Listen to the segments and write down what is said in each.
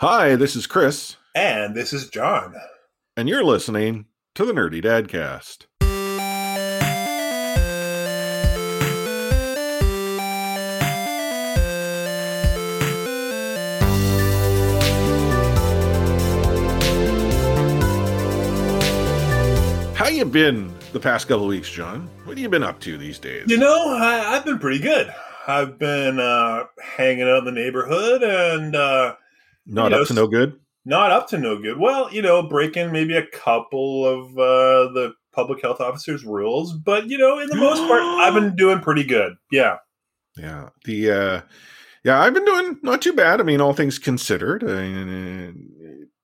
Hi, this is Chris, And this is John. and you're listening to the Nerdy Dadcast. How you been the past couple of weeks, John? What have you been up to these days? You know, I, I've been pretty good. I've been uh, hanging out in the neighborhood and uh, Not you know, up to no good. not up to no good. Well, you know, breaking maybe a couple of uh, the public health officers' rules, but you know, in the most part, I've been doing pretty good. Yeah. Yeah. The uh yeah, I've been doing not too bad. I mean, all things considered. Uh,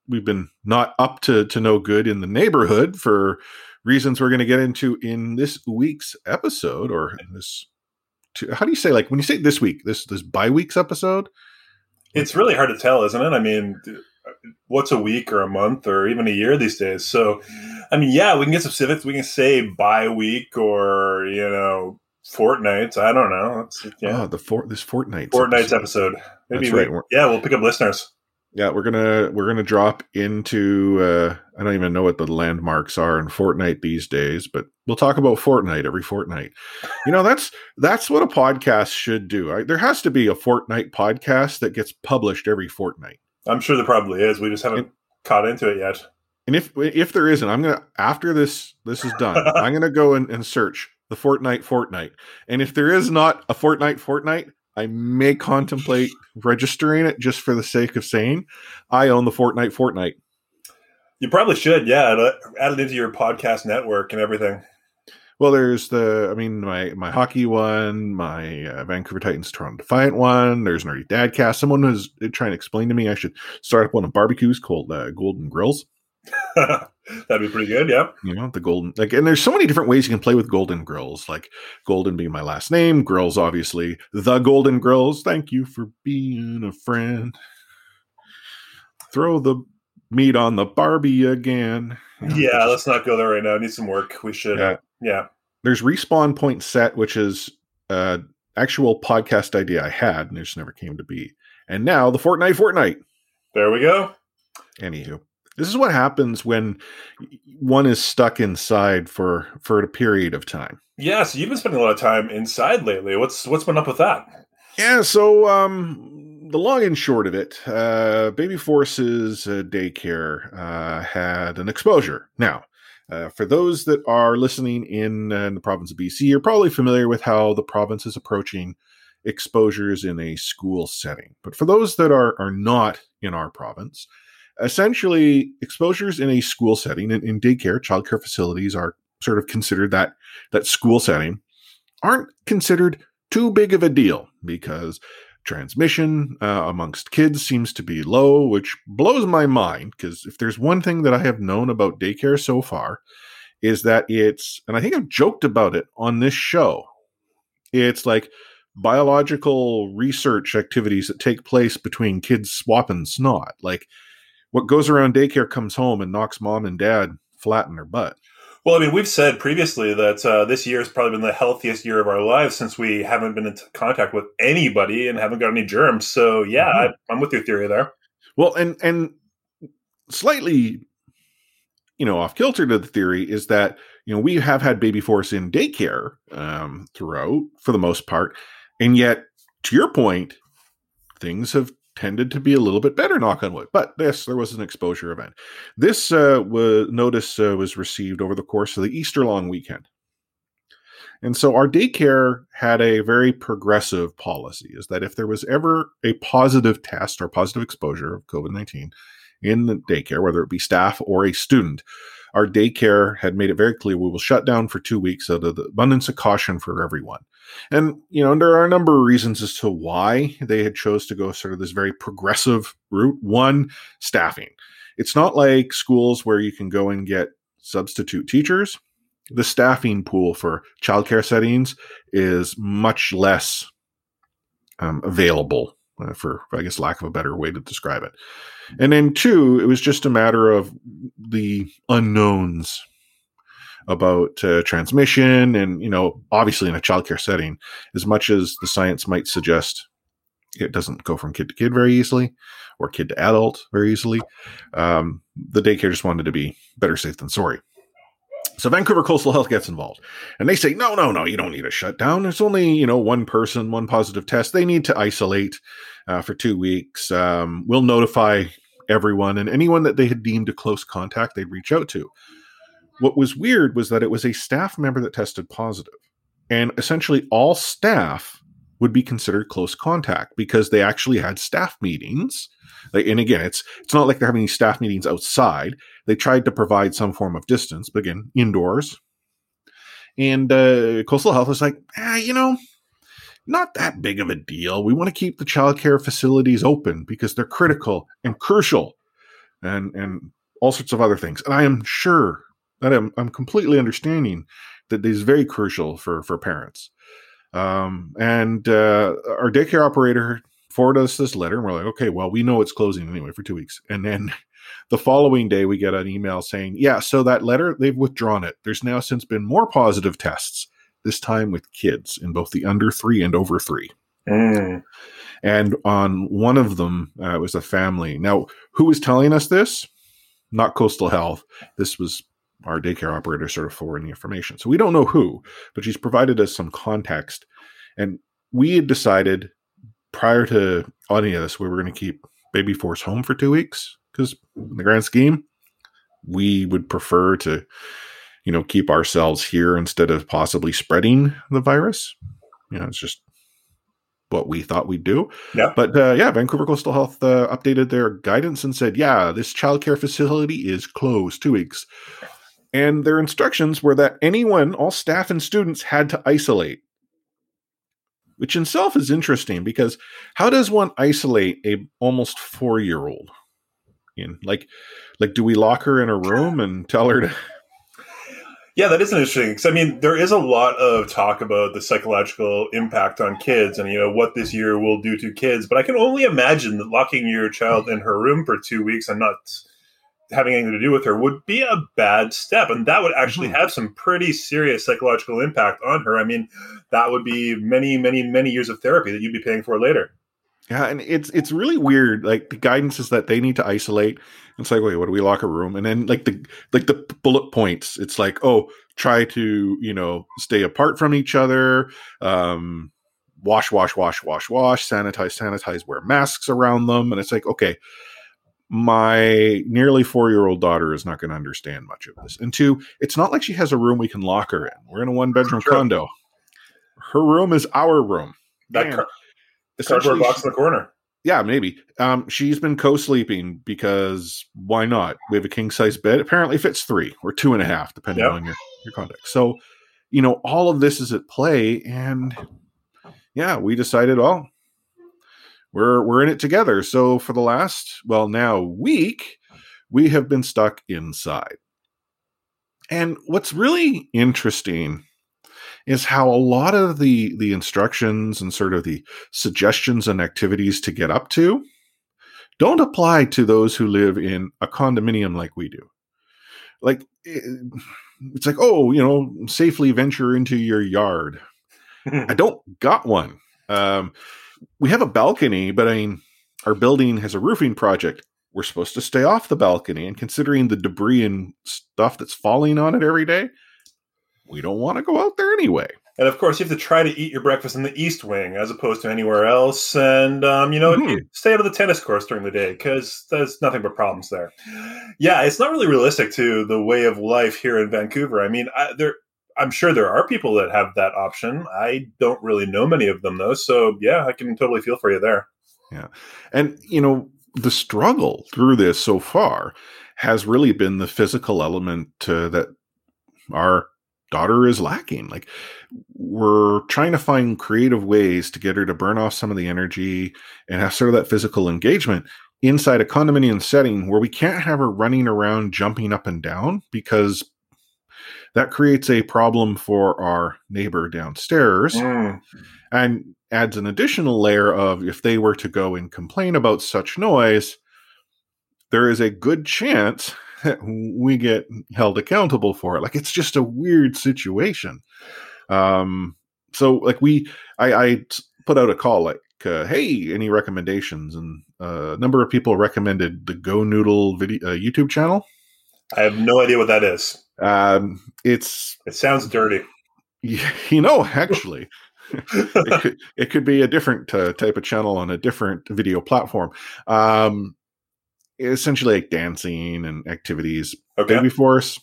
we've been not up to to no good in the neighborhood for reasons we're going to get into in this week's episode or this how do you say like when you say this week, this this bi week's episode? It's really hard to tell, isn't it? I mean, what's a week or a month or even a year these days? So, I mean, yeah, we can get specifics. We can say bi week or, you know, fortnights. I don't know. It's, yeah. Oh, the for, this fortnight. Fortnight's episode. Maybe That's right. we- yeah, we'll pick up listeners. Yeah, we're gonna we're gonna drop into uh I don't even know what the landmarks are in Fortnite these days, but we'll talk about Fortnite every fortnight. You know, that's that's what a podcast should do. Right? There has to be a Fortnite podcast that gets published every fortnight. I'm sure there probably is. We just haven't caught into it yet. And if if there isn't, I'm gonna after this this is done, I'm gonna go and, and search the Fortnite Fortnite. And if there is not a Fortnite Fortnite, I may contemplate registering it just for the sake of saying I own the Fortnite Fortnite. You probably should, yeah. Add it into your podcast network and everything. Well, there's the, I mean, my my hockey one, my uh, Vancouver Titans Toronto Defiant one. There's Nerdy Dadcast. Someone was trying to explain to me I should start up one of barbecues called uh, Golden Grills. That'd be pretty good, yeah. You know, the golden like, and there's so many different ways you can play with Golden Grills. Like Golden being my last name, Grills obviously the Golden Grills. Thank you for being a friend. Throw the meat on the Barbie again. You know, Yeah, let's not go there right now. I Need some work. We should. Yeah. Yeah. there's respawn point set, which is uh actual podcast idea I had, and it just never came to be. And now the Fortnite Fortnite. There we go. Anywho, this is what happens when one is stuck inside for for a period of time. Yeah, so you've been spending a lot of time inside lately. What's what's been up with that? Yeah, so um the long and short of it, uh Baby Force's uh, daycare uh had an exposure. Now, uh, for those that are listening in, uh, in the province of BC, you're probably familiar with how the province is approaching exposures in a school setting. But for those that are are not in our province, essentially exposures in a school setting in, in daycare, childcare facilities are sort of considered that that school setting aren't considered too big of a deal because transmission uh, amongst kids seems to be low, which blows my mind. Because if there's one thing that I have known about daycare so far, is that it's, and I think I've joked about it on this show, it's like biological research activities that take place between kids swapping snot. Like what goes around daycare comes home and knocks mom and dad flat in their butt. Well, I mean, we've said previously that uh, this year has probably been the healthiest year of our lives since we haven't been in contact with anybody and haven't got any germs. So, yeah, Mhm. I, I'm with your theory there. Well, and and slightly, you know, off kilter to the theory is that you know we have had baby force in daycare um, throughout for the most part, and yet to your point, things have tended to be a little bit better. Knock on wood. But yes, there was an exposure event. This uh, notice uh, was received over the course of the Easter long weekend. And so our daycare had a very progressive policy is that if there was ever a positive test or positive exposure of COVID 19 in the daycare, whether it be staff or a student, our daycare had made it very clear we will shut down for two weeks out of the abundance of caution for everyone. And, you know, there are a number of reasons as to why they had chose to go sort of this very progressive route. One, staffing. It's not like schools where you can go and get substitute teachers the staffing pool for childcare settings is much less um, available uh, for i guess lack of a better way to describe it and then two it was just a matter of the unknowns about uh, transmission and you know obviously in a childcare setting as much as the science might suggest it doesn't go from kid to kid very easily or kid to adult very easily. Um, the daycare just wanted to be better safe than sorry. So Vancouver Coastal Health gets involved and they say, no, no, no, you don't need a shutdown. There's only, you know, one person, one positive test. They need to isolate uh, for two weeks. Um, we'll notify everyone and anyone that they had deemed a close contact, they'd reach out to. What was weird was that it was a staff member that tested positive, and essentially all staff would be considered close contact because they actually had staff meetings. Like, and again, it's it's not like they're having these staff meetings outside. They tried to provide some form of distance, but again, indoors. And uh, Coastal Health was like, ah, you know, not that big of a deal. We want to keep the childcare facilities open because they're critical and crucial, and and all sorts of other things. And I am sure that I'm, I'm completely understanding that this is very crucial for for parents. Um, and uh, our daycare operator forwarded us this letter, and we're like, okay, well, we know it's closing anyway for two weeks. And then the following day, we get an email saying, yeah, so that letter they've withdrawn it. There's now since been more positive tests. This time with kids in both the under three and over three. Mm. And on one of them uh, was a family. Now, who was telling us this? Not Coastal Health. This was our daycare operator sort of forwarding the information. So we don't know who, but she's provided us some context. And we had decided prior to any of this, we were going to keep Baby Force home for two weeks because, in the grand scheme, we would prefer to, you know, keep ourselves here instead of possibly spreading the virus. You know, it's just what we thought we'd do. Yeah. But uh, yeah, Vancouver Coastal Health uh, updated their guidance and said, yeah, this childcare facility is closed two weeks. And their instructions were that anyone, all staff and students, had to isolate, which in itself is interesting because how does one isolate a almost four year old? In like, like, do we lock her in a room and tell her to? Yeah, that is interesting because I mean, there is a lot of talk about the psychological impact on kids and you know what this year will do to kids. But I can only imagine that locking your child in her room for two weeks and not having anything to do with her would be a bad step and that would actually mm-hmm. have some pretty serious psychological impact on her. I mean that would be many many many years of therapy that you'd be paying for later. Yeah and it's it's really weird like the guidance is that they need to isolate. It's like wait what do we lock a room? And then like the like the bullet points. It's like oh try to you know stay apart from each other um wash wash wash wash wash sanitize sanitize wear masks around them. And it's like okay my nearly four year old daughter is not going to understand much of this. And two, it's not like she has a room we can lock her in. We're in a one bedroom sure. condo. Her room is our room. That car- cardboard box in the corner. Yeah, maybe. Um, she's been co sleeping because why not? We have a king size bed. Apparently fits three or two and a half, depending yep. on your, your context. So, you know, all of this is at play. And yeah, we decided, well, we're we're in it together. So for the last well now week, we have been stuck inside. And what's really interesting is how a lot of the the instructions and sort of the suggestions and activities to get up to don't apply to those who live in a condominium like we do. Like it's like, oh, you know, safely venture into your yard. I don't got one. Um, we have a balcony, but I mean, our building has a roofing project. We're supposed to stay off the balcony, and considering the debris and stuff that's falling on it every day, we don't want to go out there anyway. And of course, you have to try to eat your breakfast in the east wing as opposed to anywhere else. And, um, you know, mm-hmm. stay out of the tennis courts during the day because there's nothing but problems there. Yeah, it's not really realistic to the way of life here in Vancouver. I mean, I, there I'm sure there are people that have that option. I don't really know many of them though. So yeah, I can totally feel for you there. Yeah. And you know, the struggle through this so far has really been the physical element uh, that our daughter is lacking. Like we're trying to find creative ways to get her to burn off some of the energy and have sort of that physical engagement inside a condominium setting where we can't have her running around jumping up and down because that creates a problem for our neighbor downstairs mm. and adds an additional layer of if they were to go and complain about such noise, there is a good chance that we get held accountable for it. Like it's just a weird situation. Um, so like we, I, I put out a call like, uh, "Hey, any recommendations?" And uh, a number of people recommended the GoNoodle video uh, YouTube channel. I have no idea what that is. Um, it's It sounds dirty. you know actually. it, could, it could be a different uh, type of channel on a different video platform. Um, essentially, like dancing and activities. Okay. Baby Force,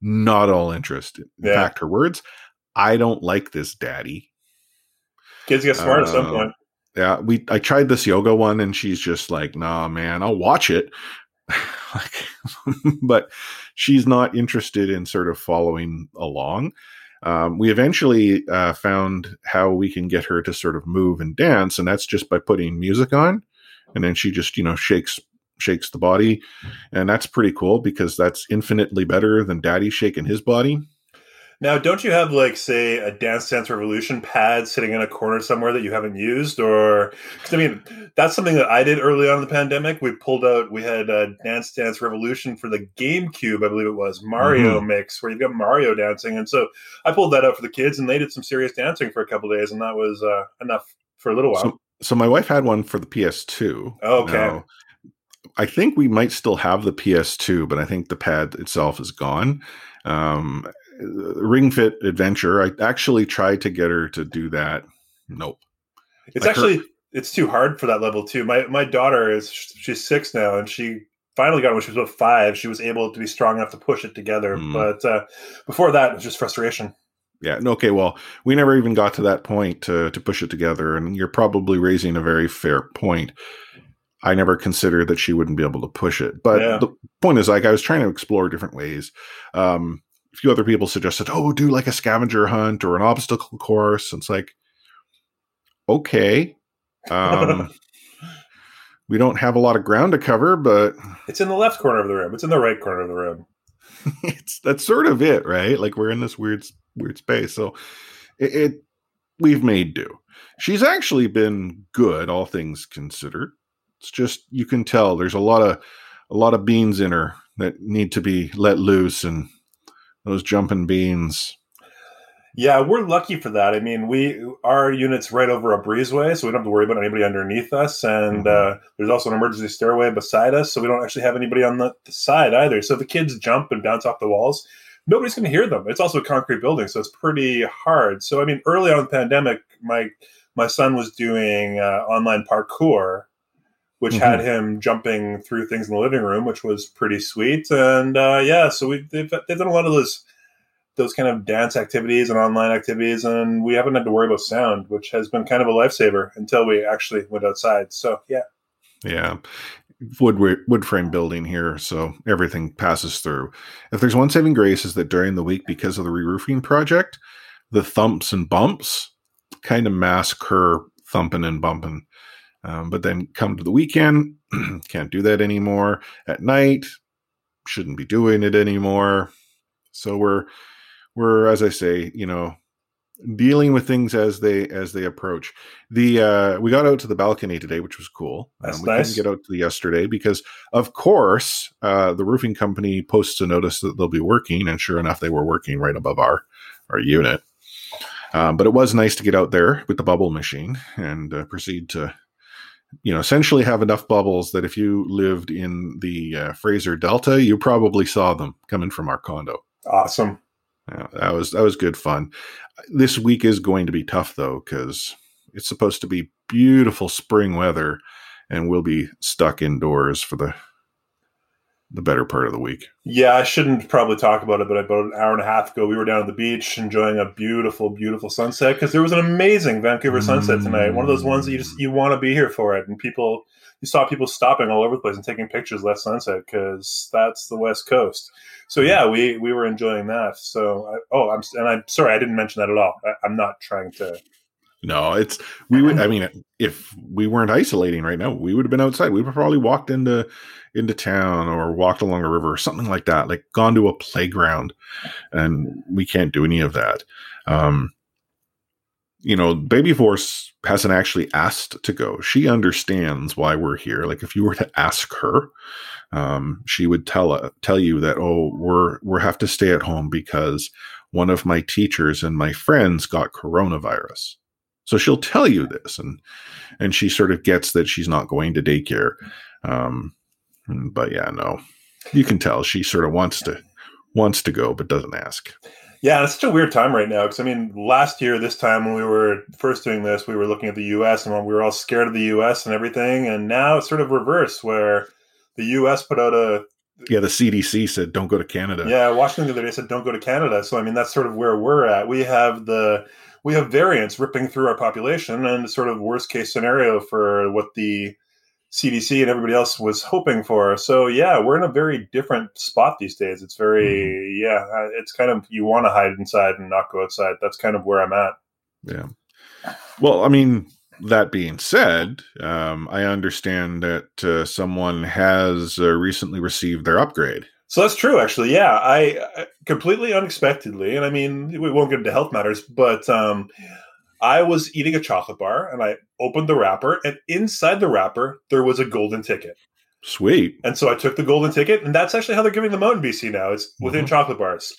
not all interest. In Yeah. fact, her words, "I don't like this, Daddy." Kids get smart at some Uh, point. Yeah, we I tried this yoga one, and she's just like, "Nah, man, I'll watch it." but she's not interested in sort of following along. Um, we eventually uh, found how we can get her to sort of move and dance, and that's just by putting music on, and then she just you know shakes shakes the body, and that's pretty cool because that's infinitely better than Daddy shaking his body. Now, don't you have like, say, a Dance Dance Revolution pad sitting in a corner somewhere that you haven't used, or? I mean, that's something that I did early on in the pandemic. We pulled out. We had a Dance Dance Revolution for the GameCube, I believe it was Mario Mix, where you've got Mario dancing, and so I pulled that out for the kids, and they did some serious dancing for a couple days, and that was uh, enough for a little while. So, so my wife had one for the PS2. Okay. Now, I think we might still have the PS2, but I think the pad itself is gone. Um, Ring Fit Adventure. I actually tried to get her to do that. Nope. It's Like her- actually it's too hard for that level too. My my daughter is she's six now, and she finally got it when she was about five. She was able to be strong enough to push it together, Mm. but uh, before that, it was just frustration. Yeah. Okay. Well, we never even got to that point to to push it together, and you're probably raising a very fair point. I never considered that she wouldn't be able to push it, but Yeah. the point is, like, I was trying to explore different ways. Um, few other people suggested, "Oh, do like a scavenger hunt or an obstacle course." And it's like, okay, um, we don't have a lot of ground to cover, but It's in the left corner of the room. It's in the right corner of the room. it's that's sort of it, right? Like we're in this weird weird space. So it, it we've made do. She's actually been good, all things considered. It's just you can tell there's a lot of a lot of beans in her that need to be let loose, and those jumping beans. Yeah, we're lucky for that. I mean, we our unit's right over a breezeway, so we don't have to worry about anybody underneath us. And Mhm. uh, there's also an emergency stairway beside us, so we don't actually have anybody on the, the side either. So if the kids jump and bounce off the walls, nobody's going to hear them. It's also a concrete building, so it's pretty hard. So I mean, early on in the pandemic, my my son was doing uh, online parkour, which had him jumping through things in the living room, which was pretty sweet. And uh, yeah, so we they've, they've done a lot of those those kind of dance activities and online activities, and we haven't had to worry about sound, which has been kind of a lifesaver until we actually went outside. So yeah, Yeah. Wood wood frame building here, so everything passes through. If there's one saving grace is that during the week, because of the re-roofing project, the thumps and bumps kind of mask her thumping and bumping. Um, but then come to the weekend, can't do that anymore. At night, shouldn't be doing it anymore. So we're we're as I say, you know, dealing with things as they as they approach. The uh we got out to the balcony today, which was cool. That's we nice. couldn't get out to the yesterday because of course uh the roofing company posts a notice that they'll be working, and sure enough, they were working right above our our unit. Um, but it was nice to get out there with the bubble machine and uh, proceed to, you know, essentially have enough bubbles that if you lived in the uh, Fraser Delta, you probably saw them coming from our condo. awesome. Yeah, that was that was good fun. This week is going to be tough though because it's supposed to be beautiful spring weather, and we'll be stuck indoors for the the better part of the week. Yeah, I shouldn't probably talk about it, but about an hour and a half ago, we were down at the beach enjoying a beautiful, beautiful sunset because there was an amazing Vancouver sunset tonight. One of those ones that you just you want to be here for it, and people you saw people stopping all over the place and taking pictures last sunset because that's the West Coast. So yeah, we we were enjoying that. So I, oh, I'm and I'm sorry I didn't mention that at all. I, I'm not trying to. No, it's we would. I mean, if we weren't isolating right now, we would have been outside. We would probably walked into into town or walked along a river or something like that. Like gone to a playground, and we can't do any of that. Um, you know, Baby Force hasn't actually asked to go. She understands why we're here. Like if you were to ask her, um, she would tell uh, tell you that oh, we're we have to stay at home because one of my teachers and my friends got coronavirus. So she'll tell you this, and and she sort of gets that she's not going to daycare. Um, but yeah, no, you can tell she sort of wants to wants to go, but doesn't ask. Yeah, it's such a weird time right now because I mean, last year this time when we were first doing this, we were looking at the U.S. and we were all scared of the U.S. and everything, and now it's sort of reverse where the U.S. put out a yeah, the CDC said don't go to Canada. Yeah, Washington the other day said don't go to Canada. So I mean, that's sort of where we're at. We have the we have variants ripping through our population, and sort of worst case scenario for what the CDC and everybody else was hoping for. So yeah, we're in a very different spot these days. It's very mm-hmm. yeah, it's kind of you want to hide inside and not go outside. That's kind of where I'm at. Yeah. Well, I mean, that being said, um, I understand that uh, someone has uh, recently received their upgrade. So that's true, actually. Yeah, I, I completely unexpectedly, and I mean, we won't get into health matters, but um, I was eating a chocolate bar and I opened the wrapper, and inside the wrapper, there was a golden ticket. Sweet. And so I took the golden ticket, and that's actually how they're giving them out in BC now. It's within mm-hmm. chocolate bars.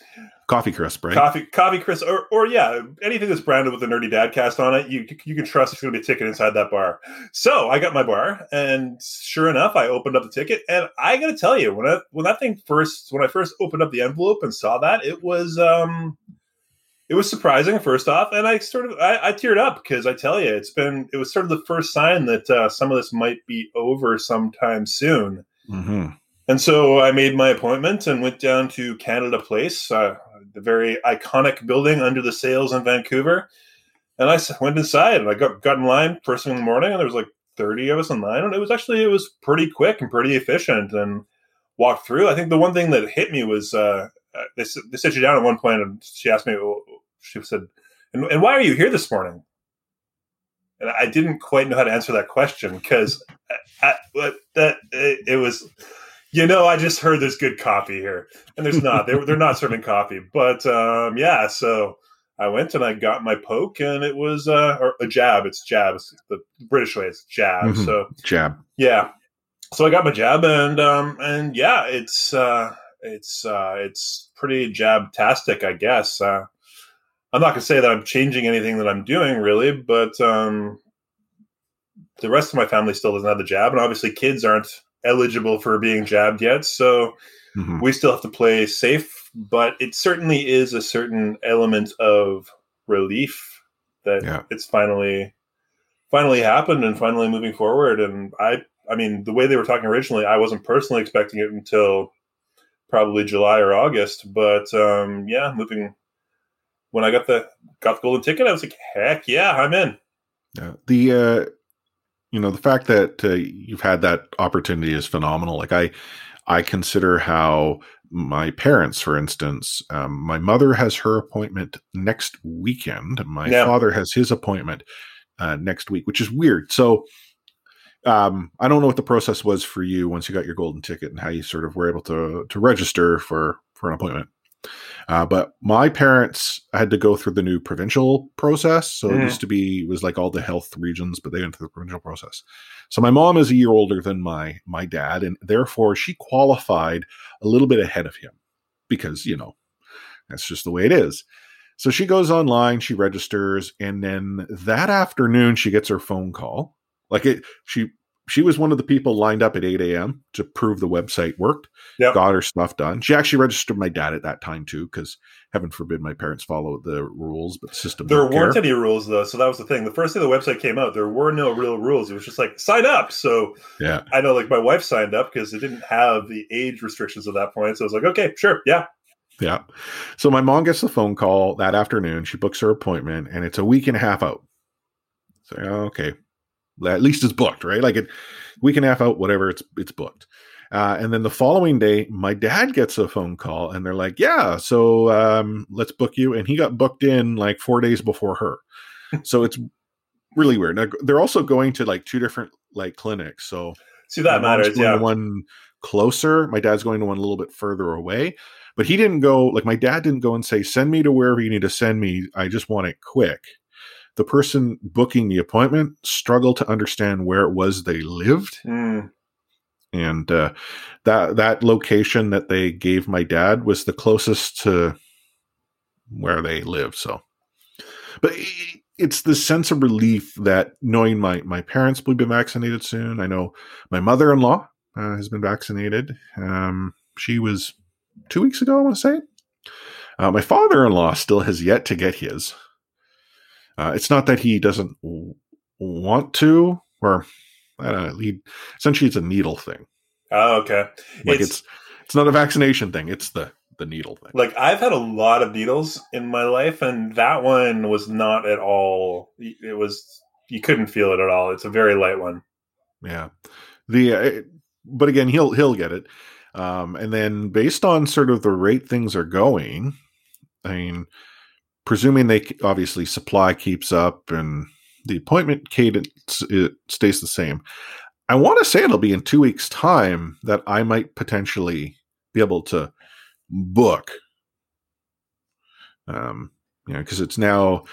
Coffee crisp, right? Coffee, coffee crisp, or, or yeah, anything that's branded with the nerdy dad cast on it, you you can trust it's going to be a ticket inside that bar. So I got my bar, and sure enough, I opened up the ticket, and I got to tell you, when I when that thing first, when I first opened up the envelope and saw that, it was um it was surprising first off and i sort of i, I teared up because i tell you it's been it was sort of the first sign that uh, some of this might be over sometime soon mm-hmm. and so i made my appointment and went down to canada place uh, the very iconic building under the sails in vancouver and i went inside and i got, got in line first thing in the morning and there was like 30 of us in line and it was actually it was pretty quick and pretty efficient and walked through i think the one thing that hit me was uh, uh they, they sit you down at one point and she asked me she said, and, and why are you here this morning? And I didn't quite know how to answer that question because that it, it, was, you know, I just heard there's good coffee here, and there's not. they're they're not serving coffee, but um, yeah. So I went and I got my poke, and it was uh, or a jab. It's jab. It's the British way. It's jab. Mm-hmm. So jab. Yeah. So I got my jab, and um, and yeah, it's uh, it's uh, it's pretty jab tastic, I guess. Uh, I'm not going to say that I'm changing anything that I'm doing really, but um, the rest of my family still doesn't have the jab, and obviously kids aren't eligible for being jabbed yet, so mm-hmm. we still have to play safe. But it certainly is a certain element of relief that yeah. it's finally finally happened and finally moving forward. And I, I mean, the way they were talking originally, I wasn't personally expecting it until probably July or August. But um, yeah, moving when I got the got the golden ticket, I was like, heck yeah, I'm in. Yeah. The uh, you know the fact that uh, you've had that opportunity is phenomenal. Like I, I consider how my parents, for instance, um, my mother has her appointment next weekend. My yeah. father has his appointment uh, next week, which is weird. So. Um, I don't know what the process was for you once you got your golden ticket and how you sort of were able to to register for for an appointment. Uh, but my parents had to go through the new provincial process. So mm. it used to be it was like all the health regions, but they went through the provincial process. So my mom is a year older than my my dad, and therefore she qualified a little bit ahead of him because you know that's just the way it is. So she goes online, she registers, and then that afternoon she gets her phone call. Like it, she she was one of the people lined up at 8 a.m. to prove the website worked. Yep. Got her stuff done. She actually registered my dad at that time too, because heaven forbid my parents follow the rules, but the system. There weren't care. any rules though, so that was the thing. The first day the website came out, there were no real rules. It was just like sign up. So yeah, I know like my wife signed up because it didn't have the age restrictions at that point. So I was like, okay, sure, yeah. Yeah. So my mom gets the phone call that afternoon. She books her appointment, and it's a week and a half out. So okay, at least it's booked, right? Like it, week and a half out, whatever, it's it's booked. Uh, and then the following day, my dad gets a phone call, and they're like, "Yeah, so um, let's book you." And he got booked in like four days before her, so it's really weird. Now, they're also going to like two different like clinics, so see that matters. Yeah, one closer. My dad's going to one a little bit further away, but he didn't go. Like my dad didn't go and say, "Send me to wherever you need to send me. I just want it quick." The person booking the appointment struggled to understand where it was they lived. Mm. And uh, that that location that they gave my dad was the closest to where they live. So, but it's the sense of relief that knowing my my parents will be vaccinated soon. I know my mother in law uh, has been vaccinated. Um, she was two weeks ago, I want to say. Uh, my father in law still has yet to get his. Uh, it's not that he doesn't w- want to, or I don't know. He, essentially, it's a needle thing. Oh, okay. Like it's, it's it's not a vaccination thing. It's the the needle thing. Like I've had a lot of needles in my life, and that one was not at all. It was you couldn't feel it at all. It's a very light one. Yeah. The uh, but again, he'll he'll get it. Um, and then based on sort of the rate things are going, I mean, presuming they obviously supply keeps up and the appointment cadence stays the same. I want to say it'll be in two weeks' time that I might potentially be able to book. Um, you know, because it's now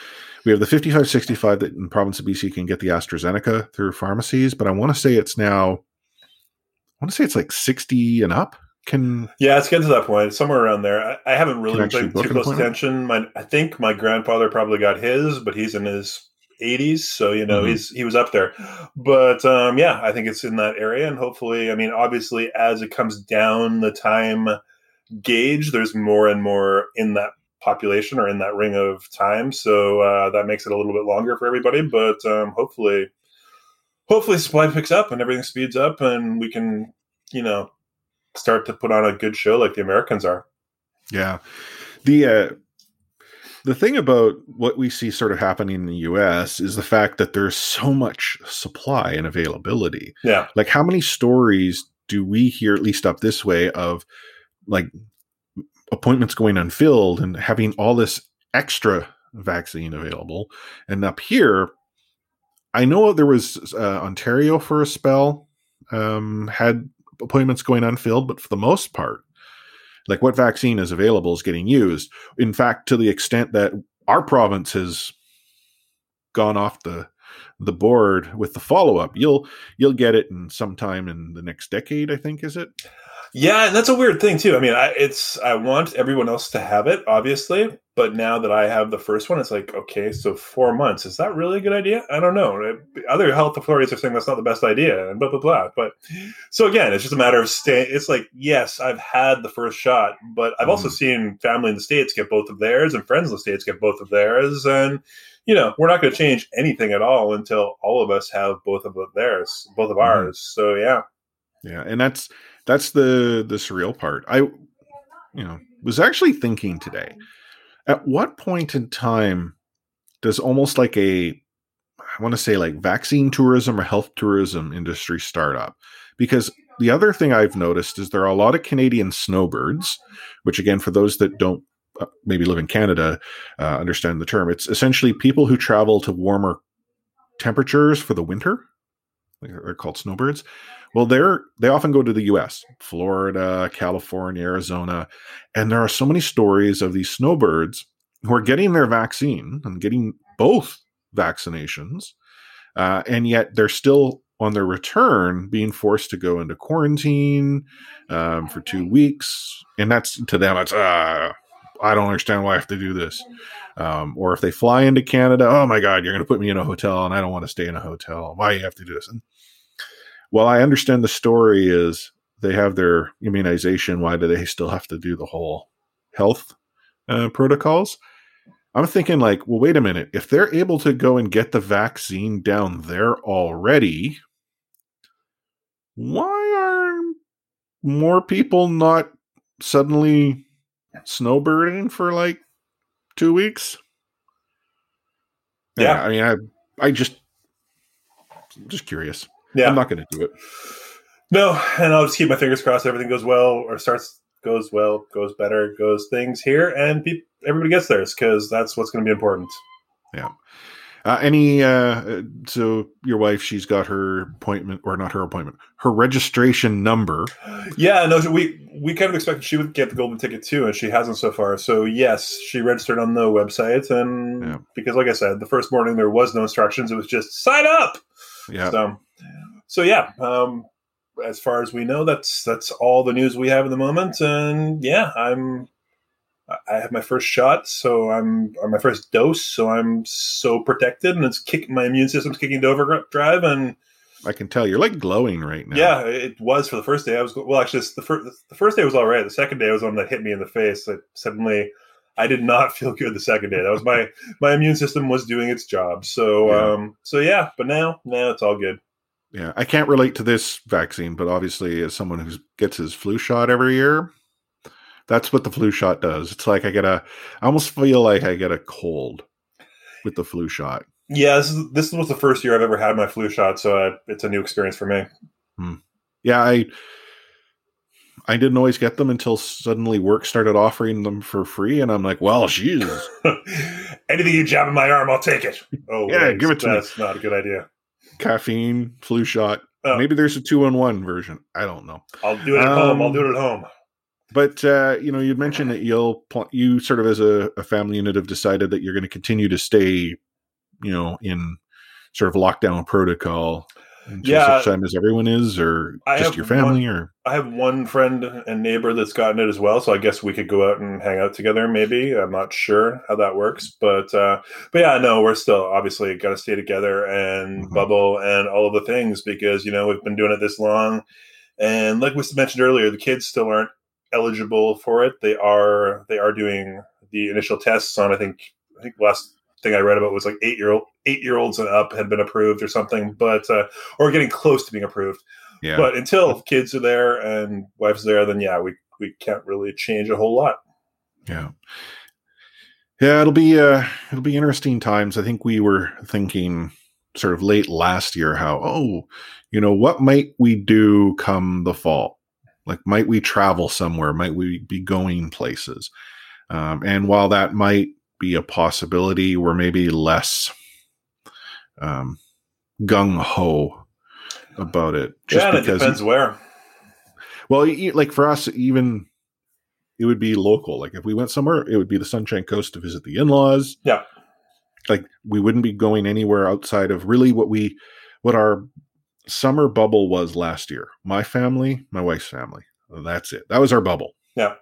we have the 55 65 that in province of BC can get the AstraZeneca through pharmacies, but I want to say it's now I want to say it's like 60 and up. Can yeah, it's getting to that point. Somewhere around there. I, I haven't really paid too close attention. My, I think my grandfather probably got his, but he's in his 80s, so you know mm-hmm. he's he was up there. But um, yeah, I think it's in that area, and hopefully, I mean, obviously, as it comes down the time gauge, there's more and more in that population or in that ring of time, so uh, that makes it a little bit longer for everybody. But um, hopefully, hopefully supply picks up and everything speeds up and we can, you know, start to put on a good show like the Americans are. Yeah. The uh the thing about what we see sort of happening in the US is the fact that there's so much supply and availability. Yeah. Like how many stories do we hear at least up this way of like appointments going unfilled and having all this extra vaccine available and up here I know there was uh, Ontario for a spell um, had appointments going unfilled, but for the most part, like what vaccine is available is getting used. In fact, to the extent that our province has gone off the the board with the follow up, you'll you'll get it in sometime in the next decade. I think is it. Yeah, and that's a weird thing too. I mean, I, it's I want everyone else to have it, obviously, but now that I have the first one, it's like, okay, so four months is that really a good idea? I don't know. Other health authorities are saying that's not the best idea, and blah blah blah. But so again, it's just a matter of staying. It's like, yes, I've had the first shot, but I've mm. also seen family in the states get both of theirs, and friends in the states get both of theirs, and you know, we're not going to change anything at all until all of us have both of theirs, both of mm. ours. So yeah, yeah, and that's that's the the surreal part. I, you know, was actually thinking today. At what point in time does almost like a I want to say like vaccine tourism or health tourism industry start up? Because the other thing I've noticed is there are a lot of Canadian snowbirds, which again, for those that don't uh, maybe live in Canada, uh, understand the term. It's essentially people who travel to warmer temperatures for the winter. They're called snowbirds. Well, they're they often go to the U.S., Florida, California, Arizona, and there are so many stories of these snowbirds who are getting their vaccine and getting both vaccinations, uh, and yet they're still on their return being forced to go into quarantine um, for two weeks, and that's to them it's uh, I don't understand why I have to do this. Um, or if they fly into Canada, oh my God, you're going to put me in a hotel, and I don't want to stay in a hotel. Why do you have to do this? And well, I understand the story is they have their immunization. Why do they still have to do the whole health uh, protocols? I'm thinking, like, well, wait a minute. If they're able to go and get the vaccine down there already, why are more people not suddenly snowbirding for like two weeks? Yeah, yeah I mean, I, I just, I'm just curious. Yeah, I'm not going to do it. No, and I'll just keep my fingers crossed. Everything goes well, or starts goes well, goes better, goes things here, and pe- everybody gets theirs because that's what's going to be important. Yeah. Uh, any uh, so your wife she's got her appointment or not her appointment her registration number yeah no we we kind of expected she would get the golden ticket too and she hasn't so far so yes she registered on the website and yeah. because like i said the first morning there was no instructions it was just sign up yeah so so yeah, um, as far as we know, that's that's all the news we have in the moment. And yeah, I'm I have my first shot, so I'm or my first dose, so I'm so protected, and it's kicking my immune system's kicking to overdrive, and I can tell you're like glowing right now. yeah, it was for the first day. I was well, actually, the first the first day was all right. The second day was one that hit me in the face. Like suddenly, I did not feel good the second day. That was my my immune system was doing its job. So Yeah. um, so yeah, but now now it's all good. Yeah, I can't relate to this vaccine, but obviously, as someone who gets his flu shot every year, that's what the flu shot does. It's like I get a, I almost feel like I get a cold with the flu shot. Yeah, this is this was the first year I've ever had my flu shot, so uh, it's a new experience for me. Yeah, I, I didn't always get them until suddenly work started offering them for free, and I'm like, well, Jesus, Anything you jab in my arm, I'll take it. Oh, Yeah, wait, give it to me. That's not a good idea. Caffeine, flu shot. Oh. Maybe there's a two in one version. I don't know. I'll do it at home. I'll Um, do it at home. But uh, you know, you'd mentioned that you'll pl- you sort of as a, a family unit have decided that you're going to continue to stay, you know, in sort of lockdown protocol Yeah. such time as everyone is, or I just your family, or I have one friend and neighbor that's gotten it as well, so I guess we could go out and hang out together. Maybe I'm not sure how that works, but uh, but yeah, no, we're still obviously got to stay together and Mhm. bubble and all of the things because you know we've been doing it this long, and like we mentioned earlier, the kids still aren't eligible for it. They are they are doing the initial tests on. I think I think last thing I read about was like eight year old eight year olds and up had been approved or something, but uh, or getting close to being approved. yeah, But until kids are there and wife's there, then yeah, we we can't really change a whole lot. yeah, yeah. It'll be uh, it'll be interesting times. I think we were thinking sort of late last year how oh, you know, what might we do come the fall? Like, might we travel somewhere? Might we be going places? Um, and while that might be a possibility, we're maybe less um, gung ho about it. yeah, and it depends where. well, like for us, even it would be local. Like if we went somewhere, it would be the Sunshine Coast to visit the in-laws. Yeah. Like we wouldn't be going anywhere outside of really what we what our summer bubble was last year. My family, my wife's family. That's it. That was our bubble. Yeah.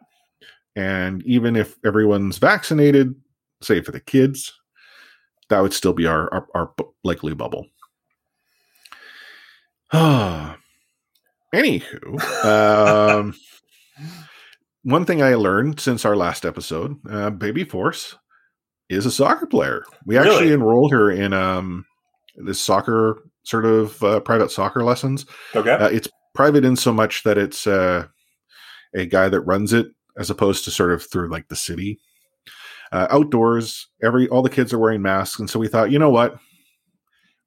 And even if everyone's vaccinated, say for the kids, that would still be our our, our likely bubble. Ah. Anywho, um, one thing I learned since our last episode, uh, Baby Force is a soccer player. We actually enrolled her in um, this soccer sort of uh, private soccer lessons. Okay. Uh, it's private in so much that it's uh, a guy that runs it, as opposed to sort of through like the city. Uh, outdoors, every all the kids are wearing masks, and so we thought, you know what,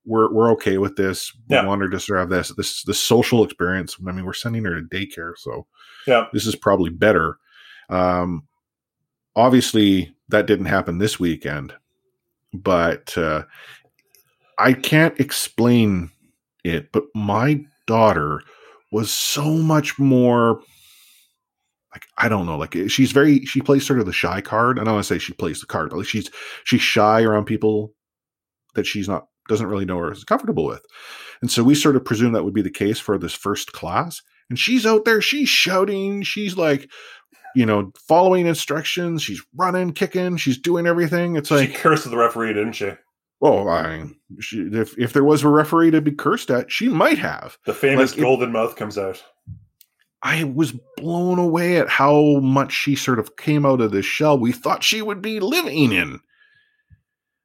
we're we're okay with this. We Yeah. want her to sort of have this this this social experience. I mean, we're sending her to daycare, so Yeah. this is probably better. Um, obviously, that didn't happen this weekend, but uh, I can't explain it. But my daughter was so much more like I don't know, like she's very she plays sort of the shy card. I don't want to say she plays the card, but like she's she's shy around people that she's not doesn't really know or is comfortable with. And so we sort of presume that would be the case for this first class. And she's out there, she's shouting, she's like, you know, following instructions, she's running, kicking, she's doing everything. It's she like, cursed the referee, didn't she? Well, I she, if if there was a referee to be cursed at, she might have. The famous Like, it- golden mouth comes out. I was blown away at how much she sort of came out of this shell we thought she would be living in.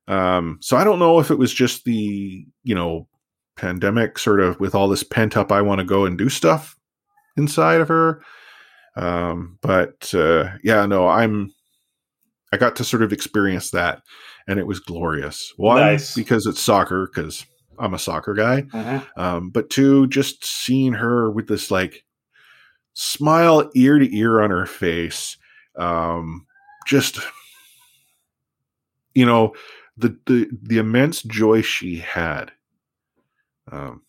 Um, so I don't know if it was just the, you know, pandemic sort of with all this pent up, I want to go and do stuff inside of her. Um, but uh, yeah, no, I'm, I got to sort of experience that and it was glorious. One, Nice. because it's soccer, because I'm a soccer guy Mhm. um, but two, just seeing her with this like smile ear to ear on her face, um, just you know the the the immense joy she had. Um,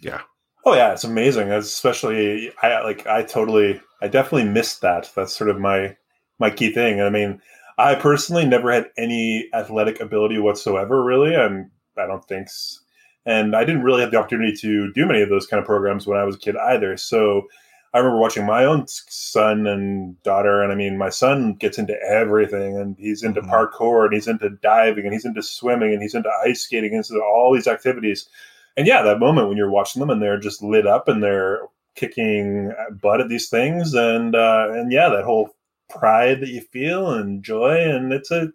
yeah, Oh yeah, it's amazing. Especially, I like. I totally. I definitely missed that. That's sort of my my key thing. I mean, I personally never had any athletic ability whatsoever. Really, and I don't think. s- And I didn't really have the opportunity to do many of those kind of programs when I was a kid either. So I remember watching my own son and daughter, and I mean, my son gets into everything, and he's into mm-hmm. parkour, and he's into diving, and he's into swimming, and he's into ice skating, and into all these activities. And yeah, that moment when you're watching them and they're just lit up and they're kicking butt at these things, and uh, and yeah, that whole pride that you feel and joy, and it's a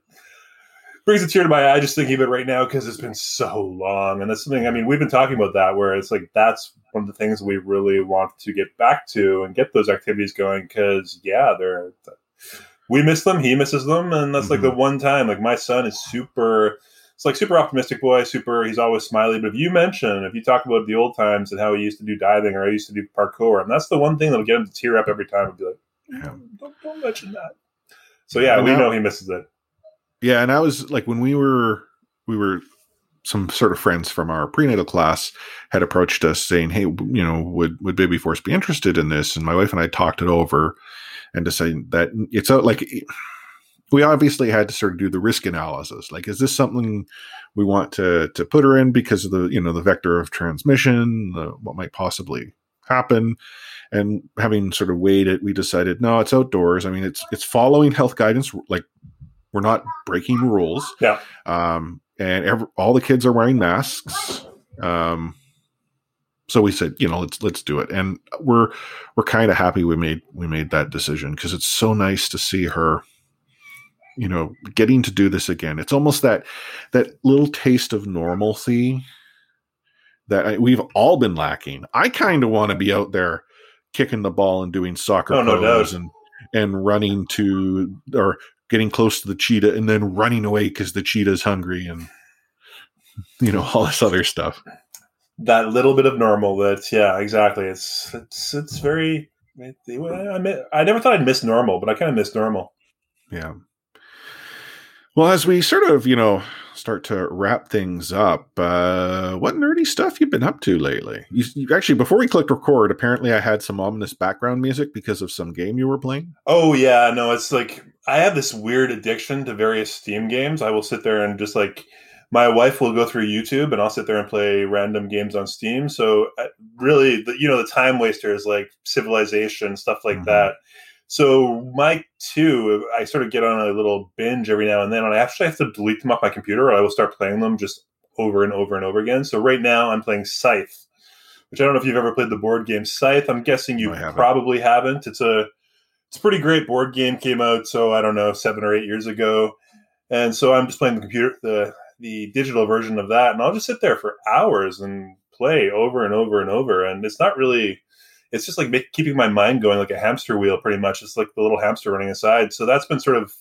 brings a tear to my eye just thinking of it right now because it's been so long. And that's something, I mean, we've been talking about that where it's like that's one of the things we really want to get back to and get those activities going because, yeah, they're, we miss them, he misses them. And that's mm-hmm. like the mm-hmm. one time, like my son is super, it's like super optimistic boy, super, he's always smiley. But if you mention, if you talk about the old times and how he used to do diving or I used to do parkour, and that's the one thing that'll get him to tear up every time and be like, yeah. don't, don't mention that. So yeah, we know he misses it. Yeah, and I was like when we were we were some sort of friends from our prenatal class had approached us saying, "Hey, you know, would would Baby Force be interested in this?" And my wife and I talked it over and decided that it's out like we obviously had to sort of do the risk analysis. Like, is this something we want to to put her in because of the you know the vector of transmission, the, what might possibly happen? And having sort of weighed it, we decided no, it's outdoors. I mean, it's it's following health guidance like we're not breaking rules. Yeah. Um, and every, all the kids are wearing masks. Um, so we said, you know, let's let's do it, and we're we're kind of happy we made we made that decision because it's so nice to see her, you know, getting to do this again. It's almost that that little taste of normalcy that I, we've all been lacking. I kind of want to be out there kicking the ball and doing soccer oh, no and and running to or getting close to the cheetah and then running away because the cheetah's hungry and you know all this other stuff. That little bit of normal that yeah exactly. It's it's it's very I, I never thought i'd miss normal but i kind of miss normal. Yeah well as we sort of you know start to wrap things up, uh, what nerdy stuff you've been up to lately? You, you, actually, before we clicked record, apparently I had some ominous background music because of some game you were playing. Oh yeah, no, it's like I have this weird addiction to various Steam games. I will sit there and just like my wife will go through YouTube and I'll sit there and play random games on Steam. So uh, really, the, you know, the time wasters like Civilization stuff like mm-hmm. that so my two, I sort of get on a little binge every now and then, and I actually have to delete them off my computer, or I will start playing them just over and over and over again. So right now, I'm playing Scythe, which I don't know if you've ever played the board game Scythe. I'm guessing you haven't. probably haven't. It's a it's a pretty great board game. Came out so I don't know seven or eight years ago, and so I'm just playing the computer the the digital version of that, and I'll just sit there for hours and play over and over and over, and it's not really it's just like make, keeping my mind going like a hamster wheel pretty much. It's like the little hamster running aside. So that's been sort of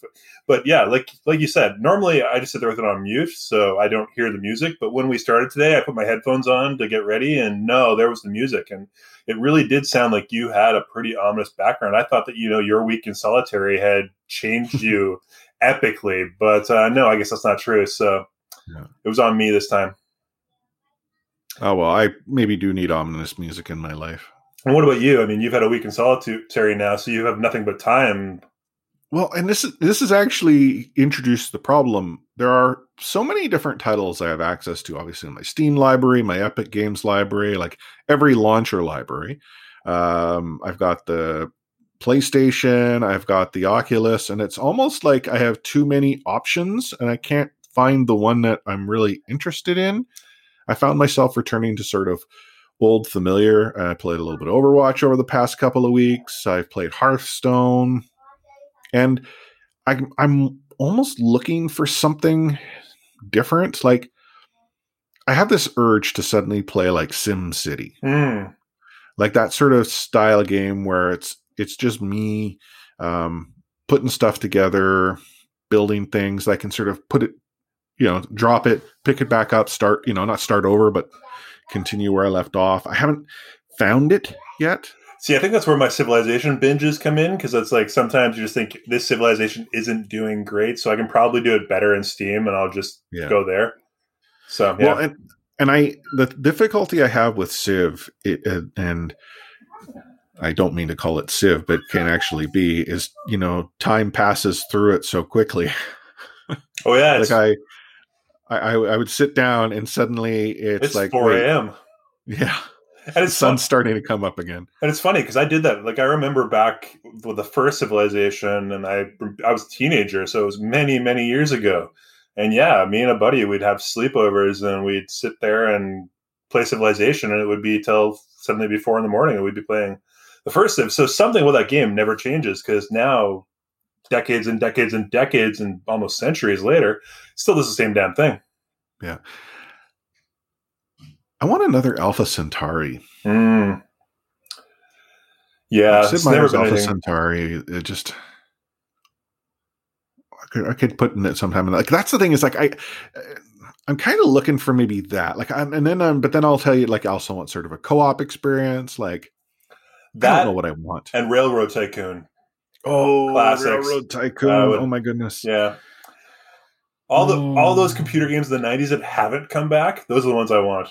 but yeah like like you said normally i just sit there with it on mute so i don't hear the music. But when we started today i put my headphones on to get ready and no there was the music. And it really did sound like you had a pretty ominous background. I thought that you know your week in solitary had changed you epically but uh, no i guess that's not true. So yeah. it was on me this time. Oh well i maybe do need ominous music in my life and what about you? I mean, you've had a week in solitary now, so you have nothing but time. Well, and this is this is actually introduced the problem. There are so many different titles I have access to. Obviously, in my Steam library, my Epic Games library, like every launcher library. Um, I've got the PlayStation, I've got the Oculus, and it's almost like I have too many options, and I can't find the one that I'm really interested in. I found myself returning to sort of old familiar. I played a little bit of Overwatch over the past couple of weeks. I've played Hearthstone, and I'm I'm almost looking for something different. Like I have this urge to suddenly play like Sim City, mm. like that sort of style game where it's it's just me um, putting stuff together, building things. I can sort of put it, you know, drop it, pick it back up, start, you know, not start over, but continue where I left off. I haven't found it yet. See, I think that's where my civilization binges come in because it's like sometimes you just think this civilization isn't doing great, so I can probably do it better in Steam, and I'll just yeah. go there. So, yeah. well, and and I the difficulty I have with Civ, it, uh, and I don't mean to call it Civ, but can actually be is you know time passes through it so quickly. Oh yeah, like I I, I would sit down and suddenly it's, it's like 4 a.m. Yeah. And the it's sun's fun, starting to come up again. and it's funny because I did that. Like I remember back with the first civilization, and I I was a teenager, so it was many many years ago. And yeah, me and a buddy we'd have sleepovers, and we'd sit there and play civilization, and it would be till suddenly be four in the morning, and we'd be playing the first civ. So something with that game never changes because now, decades and decades and decades and almost centuries later, still does the same damn thing. Yeah. I want another Alpha Centauri. Mm. Yeah, Sid it's never been Alpha anything. Centauri. It just I could, I could put in it sometime. Like that's the thing is like I I'm kind of looking for maybe that. Like I'm and then I'm, but then I'll tell you like I also want sort of a co-op experience. Like I That don't know what I want. and Railroad Tycoon. Oh, Classics. Railroad Tycoon. I would- oh my goodness. Yeah. All the all those Oh. computer games of the '90s that haven't come back, those are the ones I want.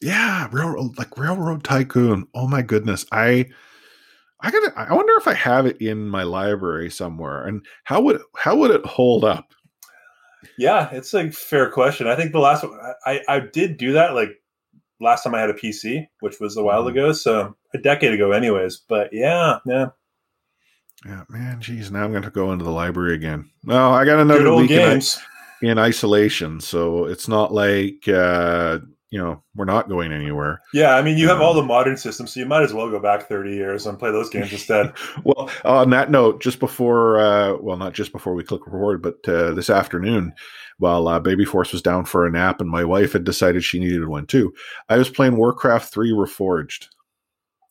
Yeah, railroad like Railroad Tycoon. Oh my goodness. I I gotta I wonder if I have it in my library somewhere and how would how would it hold up? Yeah, it's a fair question. I think the last one I I did do that like last time I had a PC, which was a while Mhm. ago, so a decade ago, anyways. But yeah, yeah, Yeah, man, geez, now I'm gonna go into the library again. No, I got another week in, in isolation, so it's not like uh you know, we're not going anywhere. Yeah, I mean, you have Um, all the modern systems, so you might as well go back 30 years and play those games instead. Well, on that note, just before, uh, well, not just before we click record, but uh, this afternoon, while uh, Baby Force was down for a nap and my wife had decided she needed one too, I was playing Warcraft 3 Reforged,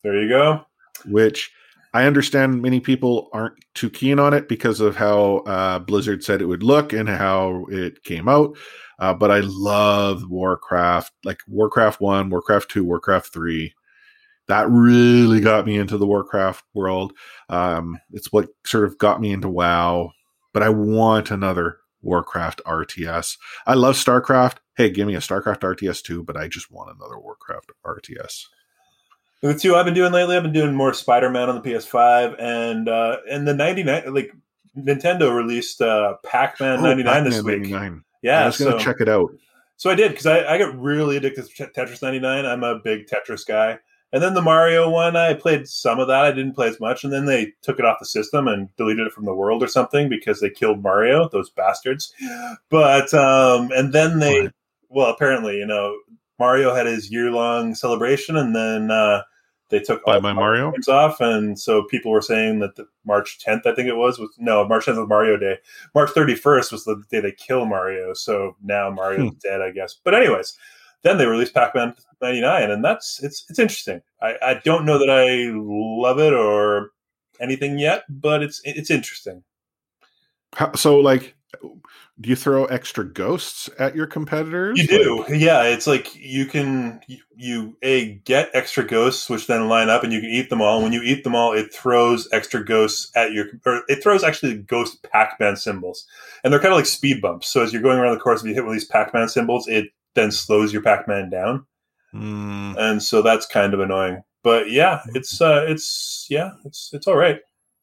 there you go. which I understand many people aren't too keen on it because of how uh, Blizzard said it would look and how it came out. Uh, but I love Warcraft, like Warcraft 1, Warcraft 2, Warcraft 3. That really got me into the Warcraft world. Um, it's what sort of got me into WoW. But I want another Warcraft RTS. I love StarCraft. Hey, give me a StarCraft RTS too, but I just want another Warcraft RTS. The two I've been doing lately, I've been doing more Spider-Man on the PS5, and uh, and the 99, like Nintendo released uh, Pac-Man Oh, 99 this week. 99. Yeah, I was going so to check it out. So I did because I, I got really addicted to Tetris 99. I'm a big Tetris guy. And then the Mario one, I played some of that. I didn't play as much. And then they took it off the system and deleted it from the world or something because they killed Mario, those bastards. But, um, and then they, What? well, apparently, you know, Mario had his year long celebration and then, uh, they took Bye all bye Mario. games off, and so people were saying that the March 10th, I think it was, was no March 10th was Mario Day. March 31st was the day they kill Mario. So now Mario's Hmm. dead, I guess. But anyways, then they released Pac-Man 99, and that's it's it's interesting. I, I don't know that I love it or anything yet, but it's it's interesting. How, so, like, do you throw extra ghosts at your competitors? You do, Like- yeah. It's like you can you, you a get extra ghosts, which then line up, and you can eat them all. And When you eat them all, it throws extra ghosts at your, or it throws actually ghost Pac-Man symbols, and they're kind of like speed bumps. So as you're going around the course, if you hit one of these Pac-Man symbols, it then slows your Pac-Man down, Mm, and so that's kind of annoying. But yeah, it's uh, it's yeah, it's it's all right.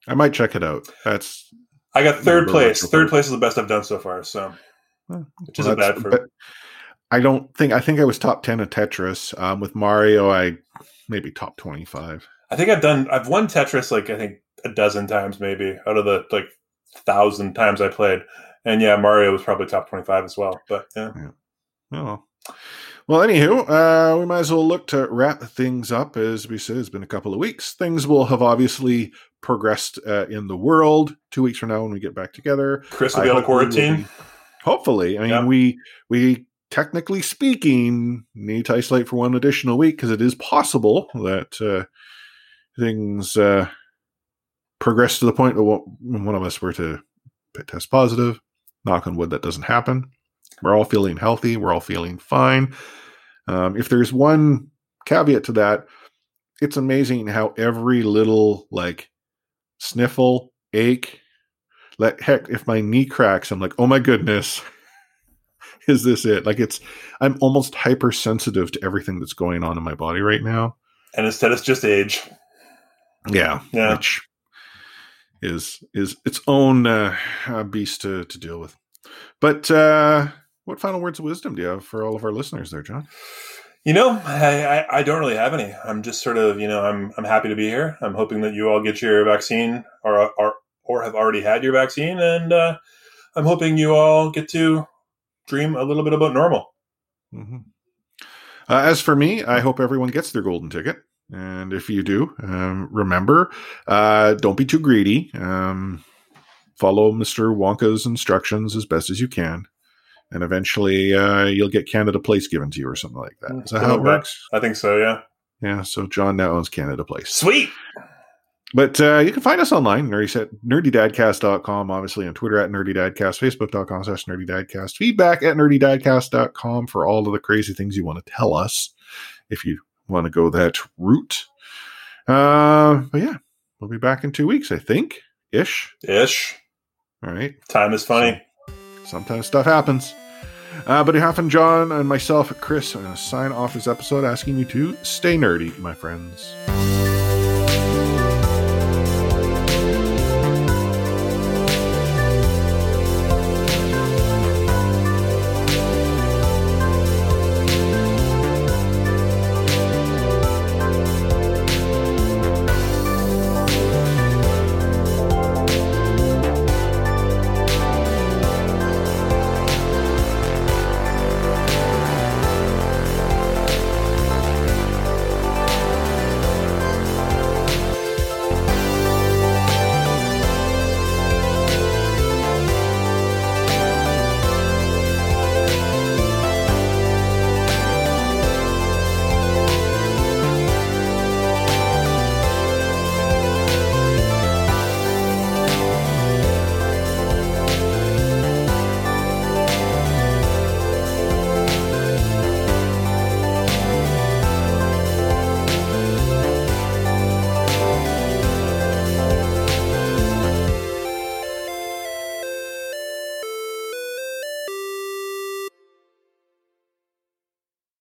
I might check it out. That's I got third place. Third place is the best I've done so far. So well, which isn't bad for but I don't think I think I was top ten at Tetris. Um, with Mario, I maybe top twenty five. I think I've done I've won Tetris like I think a dozen times maybe out of the like thousand times I played. And yeah, Mario was probably top twenty five as well. But yeah. Oh. Well, anywho, uh, we might as well look to wrap things up. As we said, it's been a couple of weeks. Things will have obviously progressed uh, in the world. Two weeks from now, when we get back together, Chris will I be on of hope we will quarantine. be- Hopefully, I mean, Yeah. we we technically speaking need to isolate for one additional week because it is possible that uh, things uh, progress to the point that one of us were to test positive. Knock on wood, that doesn't happen. We're all feeling healthy. We're all feeling fine. Um, if there's one caveat to that, it's amazing how every little like sniffle, ache, like heck, if my knee cracks, I'm like, oh my goodness, is this it? Like it's, I'm almost hypersensitive to everything that's going on in my body right now. And instead it's just age. Yeah, Yeah. which is is its own uh, beast to to deal with. But uh, what final words of wisdom do you have for all of our listeners there, John? You know, I, I, I, don't really have any. I'm just sort of, you know, I'm I'm happy to be here. I'm hoping that you all get your vaccine or or, or have already had your vaccine, and uh, I'm hoping you all get to dream a little bit about normal. Mm-hmm. Uh, as for me, I hope everyone gets their golden ticket. And if you do, um, remember, uh, don't be too greedy. Um, follow Mr. Wonka's instructions as best as you can. And eventually uh, you'll get Canada Place given to you or something like that. Is that how it works? I think so, yeah. Yeah, so John now owns Canada Place. Sweet. But uh, you can find us online, nerdy, nerdydadcast.com, obviously on Twitter at nerdydadcast, facebook.com slash nerdydadcast, feedback at nerdydadcast.com for all of the crazy things you want to tell us if you want to go that route. Uh, but yeah, we'll be back in two weeks, I think, ish. Ish. All right. Time is funny. So, sometimes stuff happens. Uh, but half and John and myself, Chris, are going to sign off this episode asking you to stay nerdy, my friends.